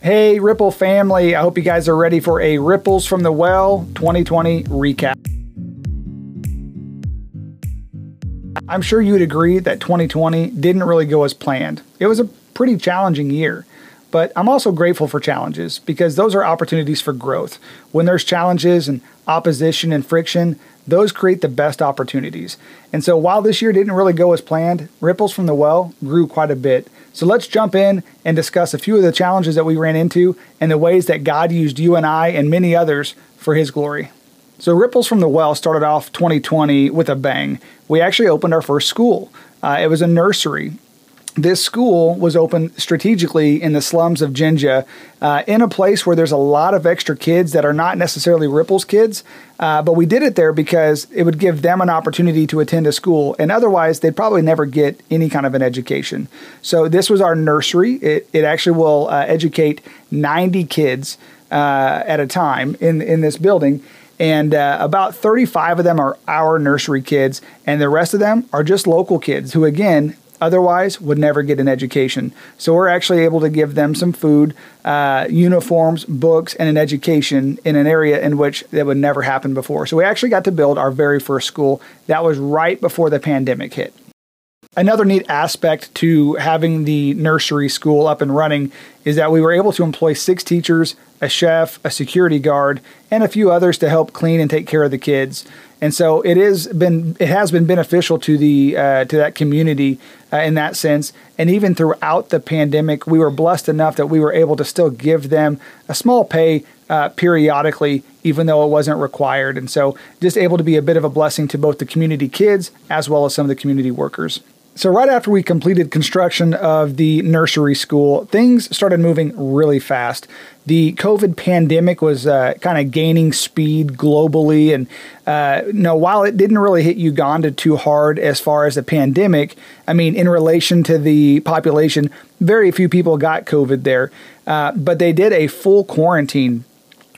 Hey, Ripple family, I hope you guys are ready for a Ripples from the Well 2020 recap. I'm sure you would agree that 2020 didn't really go as planned. It was a pretty challenging year. But I'm also grateful for challenges because those are opportunities for growth. When there's challenges and opposition and friction, those create the best opportunities. And so while this year didn't really go as planned, Ripples from the Well grew quite a bit. So let's jump in and discuss a few of the challenges that we ran into and the ways that God used you and I and many others for His glory. So Ripples from the Well started off 2020 with a bang. We actually opened our first school. Uh, it was a nursery this school was open strategically in the slums of Jinja, uh, in a place where there's a lot of extra kids that are not necessarily Ripples kids. Uh, but we did it there because it would give them an opportunity to attend a school, and otherwise they'd probably never get any kind of an education. So this was our nursery. It, it actually will uh, educate 90 kids uh, at a time in in this building and uh, about 35 of them are our nursery kids and the rest of them are just local kids who again otherwise would never get an education. So we're actually able to give them some food, uh, uniforms, books, and an education in an area in which that would never happen before. So we actually got to build our very first school. That was right before the pandemic hit. Another neat aspect to having the nursery school up and running is that we were able to employ six teachers, a chef, a security guard, and a few others to help clean and take care of the kids. And so it is been it has been beneficial to the uh, to that community uh, in that sense. And even throughout the pandemic, we were blessed enough that we were able to still give them a small pay uh, periodically, even though it wasn't required. And so just able to be a bit of a blessing to both the community kids as well as some of the community workers. So, right after we completed construction of the nursery school, things started moving really fast. The COVID pandemic was uh, kind of gaining speed globally. And, uh, know, while it didn't really hit Uganda too hard as far as the pandemic, I mean, in relation to the population, very few people got COVID there. Uh, but they did a full quarantine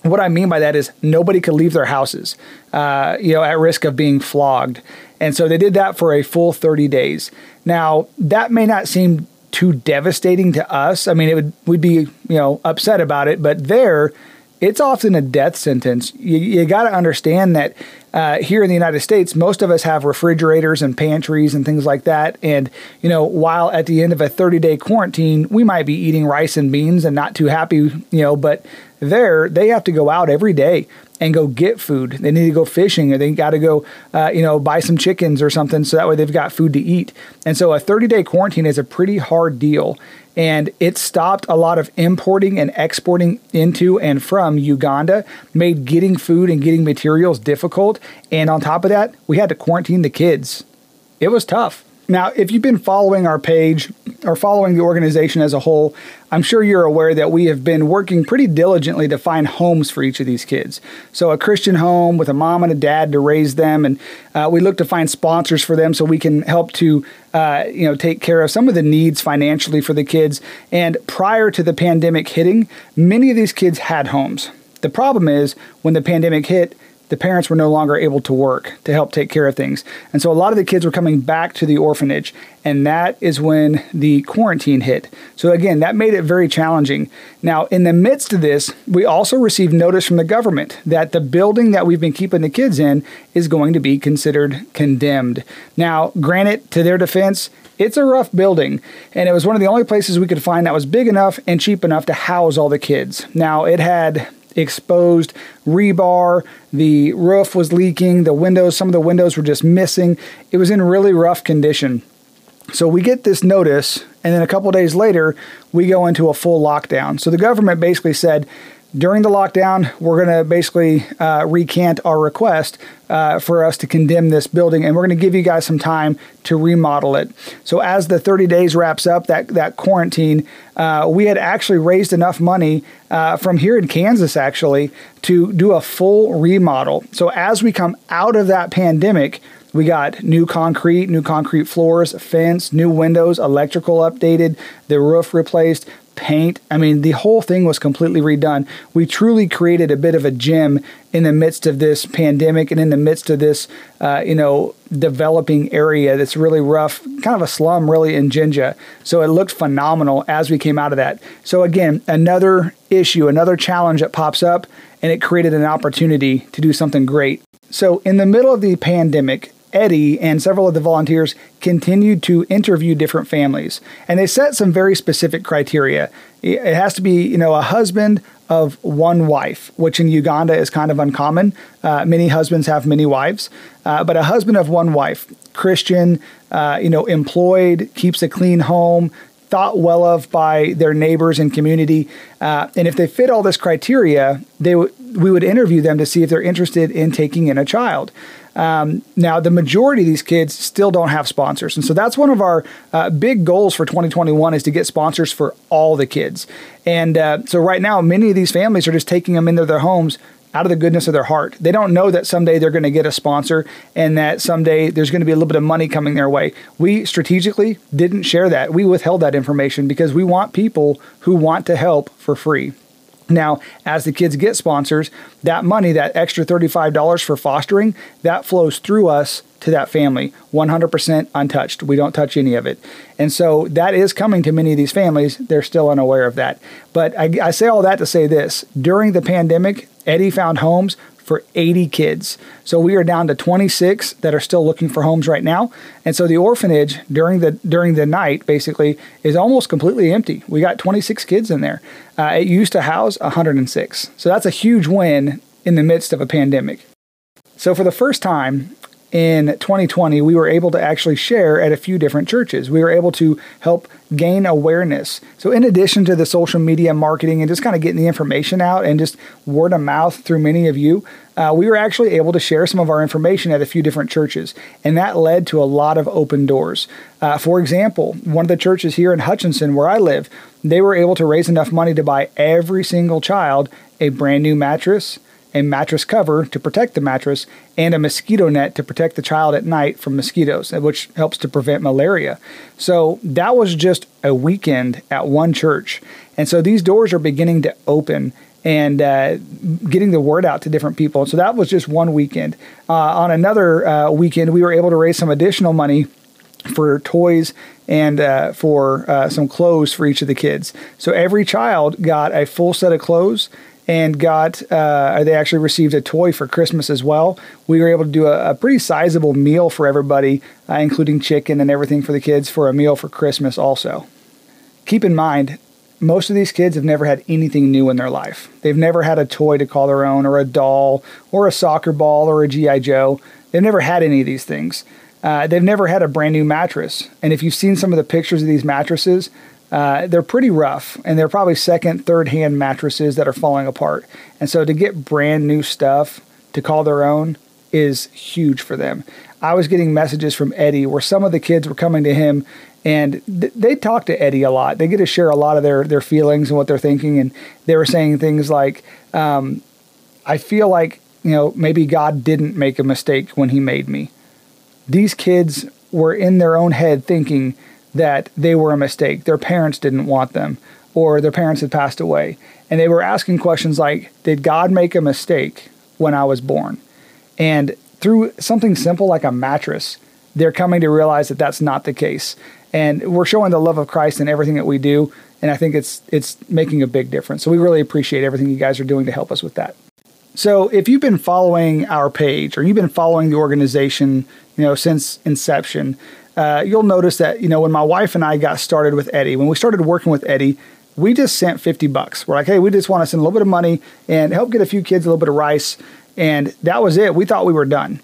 what I mean by that is nobody could leave their houses, uh, you know, at risk of being flogged. And so they did that for a full 30 days. Now, that may not seem too devastating to us. I mean, it would we'd be, you know, upset about it, but there it's often a death sentence. You, you got to understand that uh, here in the United States, most of us have refrigerators and pantries and things like that. And, you know, while at the end of a 30 day quarantine, we might be eating rice and beans and not too happy, you know, but there they have to go out every day and go get food. They need to go fishing or they got to go, uh, you know, buy some chickens or something so that way they've got food to eat. And so a 30 day quarantine is a pretty hard deal. And it stopped a lot of importing and exporting into and from Uganda, made getting food and getting materials difficult. And on top of that, we had to quarantine the kids. It was tough. Now, if you've been following our page or following the organization as a whole, I'm sure you're aware that we have been working pretty diligently to find homes for each of these kids. So, a Christian home with a mom and a dad to raise them, and uh, we look to find sponsors for them so we can help to, uh, you know, take care of some of the needs financially for the kids. And prior to the pandemic hitting, many of these kids had homes. The problem is when the pandemic hit, the parents were no longer able to work to help take care of things. And so a lot of the kids were coming back to the orphanage, and that is when the quarantine hit. So again, that made it very challenging. Now, in the midst of this, we also received notice from the government that the building that we've been keeping the kids in is going to be considered condemned. Now, granted, to their defense, it's a rough building, and it was one of the only places we could find that was big enough and cheap enough to house all the kids. Now, it had exposed rebar. The roof was leaking. The windows, some of the windows were just missing. It was in really rough condition. So we get this notice, and then a couple days later, we go into a full lockdown. So the government basically said, during the lockdown, we're going to basically uh, recant our request uh, for us to condemn this building, and we're going to give you guys some time to remodel it. So, as the 30 days wraps up, that that quarantine, uh, we had actually raised enough money uh, from here in Kansas, actually, to do a full remodel. So, as we come out of that pandemic, we got new concrete, new concrete floors, fence, new windows, electrical updated, the roof replaced, paint. I mean, the whole thing was completely redone. We truly created a bit of a gym in the midst of this pandemic and in the midst of this, uh, you know, developing area that's really rough, kind of a slum, really, in Jinja. So it looked phenomenal as we came out of that. So, again, another issue, another challenge that pops up, and it created an opportunity to do something great. So, in the middle of the pandemic, Eddie and several of the volunteers continued to interview different families, and they set some very specific criteria. It has to be, you know, a husband of one wife, which in Uganda is kind of uncommon. Uh, many husbands have many wives, uh, but a husband of one wife, Christian, uh, you know, employed, keeps a clean home, thought well of by their neighbors and community. Uh, and if they fit all this criteria, they w- we would interview them to see if they're interested in taking in a child. Um, now, the majority of these kids still don't have sponsors, and so that's one of our uh, big goals for 2021 is to get sponsors for all the kids. And uh, so, right now, many of these families are just taking them into their homes out of the goodness of their heart. They don't know that someday they're going to get a sponsor and that someday there's going to be a little bit of money coming their way. We strategically didn't share that. We withheld that information because we want people who want to help for free. Now, as the kids get sponsors, that money, that extra $35 for fostering, that flows through us to that family 100% untouched. We don't touch any of it. And so that is coming to many of these families. They're still unaware of that. But I, I say all that to say this during the pandemic, Eddie found homes for 80 kids. So we are down to 26 that are still looking for homes right now. And so the orphanage during the during the night basically is almost completely empty. We got 26 kids in there. Uh, it used to house 106. So that's a huge win in the midst of a pandemic. So for the first time, in 2020, we were able to actually share at a few different churches. We were able to help gain awareness. So, in addition to the social media marketing and just kind of getting the information out and just word of mouth through many of you, uh, we were actually able to share some of our information at a few different churches. And that led to a lot of open doors. Uh, for example, one of the churches here in Hutchinson, where I live, they were able to raise enough money to buy every single child a brand new mattress a mattress cover to protect the mattress, and a mosquito net to protect the child at night from mosquitoes, which helps to prevent malaria. So that was just a weekend at one church. And so these doors are beginning to open and uh, getting the word out to different people. So that was just one weekend. Uh, on another uh, weekend, we were able to raise some additional money for toys and uh, for uh, some clothes for each of the kids. So every child got a full set of clothes and got uh, they actually received a toy for Christmas as well. We were able to do a, a pretty sizable meal for everybody, uh, including chicken and everything for the kids for a meal for Christmas also. Keep in mind, most of these kids have never had anything new in their life. They've never had a toy to call their own, or a doll, or a soccer ball, or a G.I. Joe. They've never had any of these things. Uh, they've never had a brand new mattress. And if you've seen some of the pictures of these mattresses, uh, they're pretty rough and they're probably second, third hand mattresses that are falling apart. And so to get brand new stuff to call their own is huge for them. I was getting messages from Eddie where some of the kids were coming to him and th- they talk to Eddie a lot. They get to share a lot of their, their feelings and what they're thinking. And they were saying things like, um, I feel like, you know, maybe God didn't make a mistake when he made me. These kids were in their own head thinking, that they were a mistake. Their parents didn't want them, or their parents had passed away. And they were asking questions like, Did God make a mistake when I was born? And through something simple like a mattress, they're coming to realize that that's not the case. And we're showing the love of Christ in everything that we do. And I think it's it's making a big difference. So we really appreciate everything you guys are doing to help us with that. So if you've been following our page or you've been following the organization, you know, since inception, uh, you'll notice that you know when my wife and I got started with Eddie, when we started working with Eddie, we just sent 50 bucks. We're like, hey, we just want to send a little bit of money and help get a few kids a little bit of rice, and that was it. We thought we were done,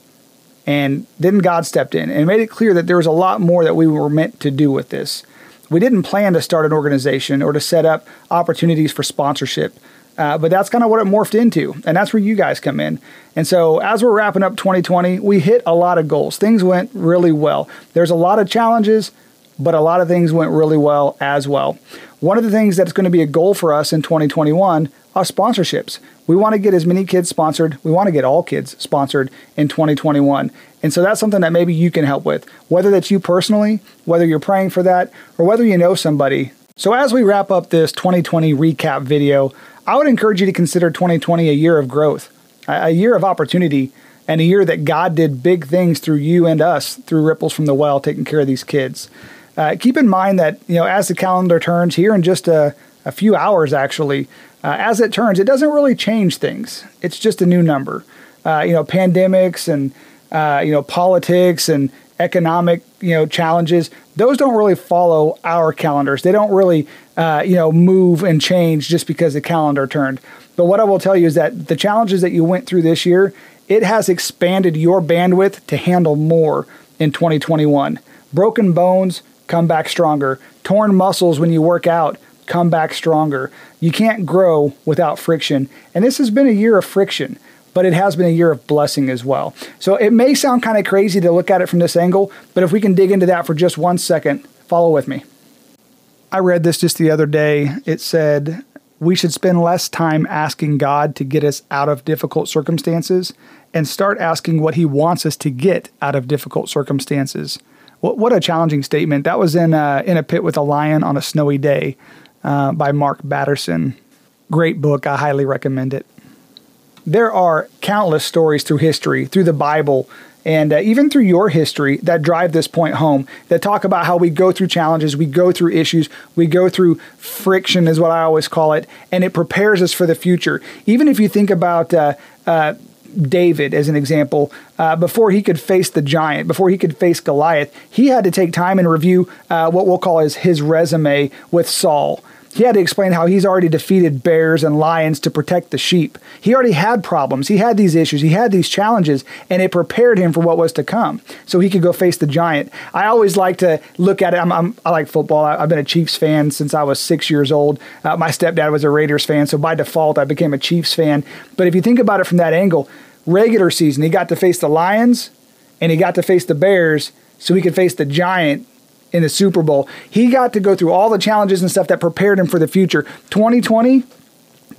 and then God stepped in and made it clear that there was a lot more that we were meant to do with this. We didn't plan to start an organization or to set up opportunities for sponsorship. Uh, but that's kind of what it morphed into. And that's where you guys come in. And so as we're wrapping up 2020, we hit a lot of goals. Things went really well. There's a lot of challenges, but a lot of things went really well as well. One of the things that's going to be a goal for us in 2021 are sponsorships. We want to get as many kids sponsored. We want to get all kids sponsored in 2021. And so that's something that maybe you can help with, whether that's you personally, whether you're praying for that, or whether you know somebody So, as we wrap up this 2020 recap video, I would encourage you to consider 2020 a year of growth, a year of opportunity, and a year that God did big things through you and us through Ripples from the Well, taking care of these kids. Uh, keep in mind that you know as the calendar turns here in just a, a few hours, actually, uh, as it turns, it doesn't really change things. It's just a new number. Uh, you know, pandemics and uh, you know politics and economic you know challenges those don't really follow our calendars. They don't really uh, you know move and change just because the calendar turned. But what i will tell you is that the challenges that you went through this year it has expanded your bandwidth to handle more in 2021 broken bones come back stronger. Torn muscles when you work out come back stronger. You can't grow without friction. And this has been a year of friction but it has been a year of blessing as well. So it may sound kind of crazy to look at it from this angle, but if we can dig into that for just one second, follow with me. I read this just the other day. It said, we should spend less time asking God to get us out of difficult circumstances and start asking what He wants us to get out of difficult circumstances. What, what a challenging statement. That was in, uh, in a Pit with a Lion on a Snowy Day uh, by Mark Batterson. Great book. I highly recommend it there are countless stories through history, through the Bible, and uh, even through your history that drive this point home, that talk about how we go through challenges, we go through issues, we go through friction, is what I always call it, and it prepares us for the future. Even if you think about, uh, uh, David, as an example, uh, before he could face the giant, before he could face Goliath, he had to take time and review uh, what we'll call his, his resume with Saul. He had to explain how he's already defeated bears and lions to protect the sheep. He already had problems. He had these issues. He had these challenges, and it prepared him for what was to come so he could go face the giant. I always like to look at it. I'm, I'm, i like football. I, have been a Chiefs fan since I was six years old. Uh, my stepdad was a Raiders fan, so by default, I became a Chiefs fan. But if you think about it from that angle, regular season, he got to face the Lions and he got to face the Bears so he could face the giant in the Super Bowl. He got to go through all the challenges and stuff that prepared him for the future. 2020,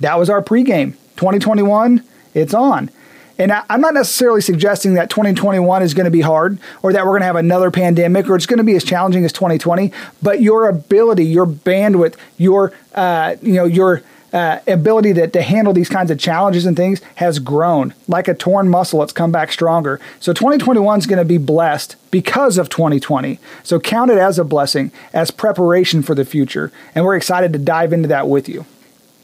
that was our pregame. 2021, it's on. And I, am not necessarily suggesting that 2021 is going to be hard or that we're going to have another pandemic or it's going to be as challenging as 2020. But your ability, your bandwidth, your uh, you know your uh, ability to, to handle these kinds of challenges and things has grown. Like a torn muscle, it's come back stronger. So 2021 is going to be blessed because of 2020. So count it as a blessing, as preparation for the future. And we're excited to dive into that with you.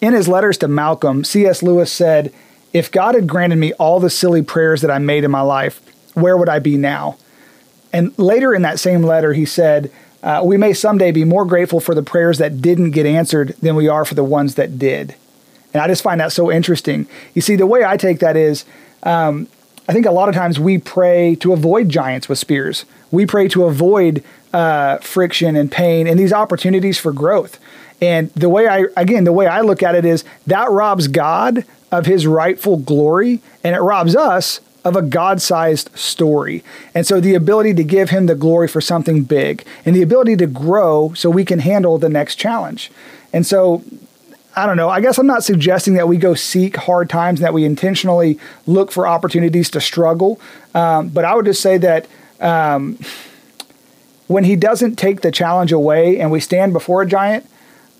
In his letters to Malcolm, C.S. Lewis said, If God had granted me all the silly prayers that I made in my life, where would I be now? And later in that same letter, he said, uh, we may someday be more grateful for the prayers that didn't get answered than we are for the ones that did. And I just find that so interesting. You see, the way I take that is, um, I think a lot of times we pray to avoid giants with spears. We pray to avoid uh, friction and pain and these opportunities for growth. And the way I, again, the way I look at it is that robs God of his rightful glory and it robs us of a God sized story. And so the ability to give him the glory for something big and the ability to grow so we can handle the next challenge. And so I don't know. I guess I'm not suggesting that we go seek hard times and that we intentionally look for opportunities to struggle. Um, but I would just say that um, when he doesn't take the challenge away and we stand before a giant,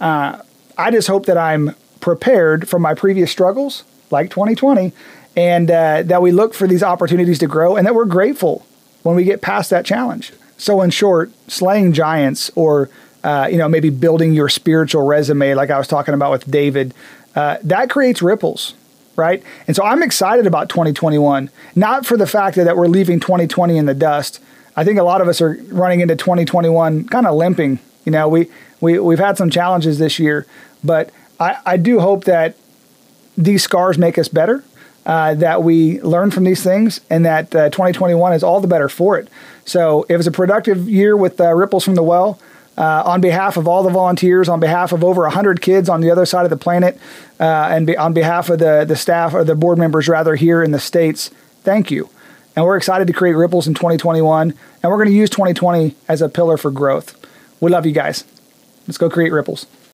uh, I just hope that I'm prepared from my previous struggles, like 2020, and uh, that we look for these opportunities to grow and that we're grateful when we get past that challenge. So, in short, slaying giants or uh, you know maybe building your spiritual resume, like I was talking about with David, uh, that creates ripples, right? And so I'm excited about 2021, not for the fact that, that we're leaving 2020 in the dust. I think a lot of us are running into 2021 kind of limping. You know, we we we've had some challenges this year, but I, I do hope that these scars make us better uh, that we learn from these things and that uh, 2021 is all the better for it. So it was a productive year with uh, Ripples from the Well. Uh, on behalf of all the volunteers, on behalf of over 100 kids on the other side of the planet, uh, and be, on behalf of the, the staff or the board members, rather, here in the States, thank you. And we're excited to create Ripples in 2021, and we're going to use 2020 as a pillar for growth. We love you guys. Let's go create Ripples.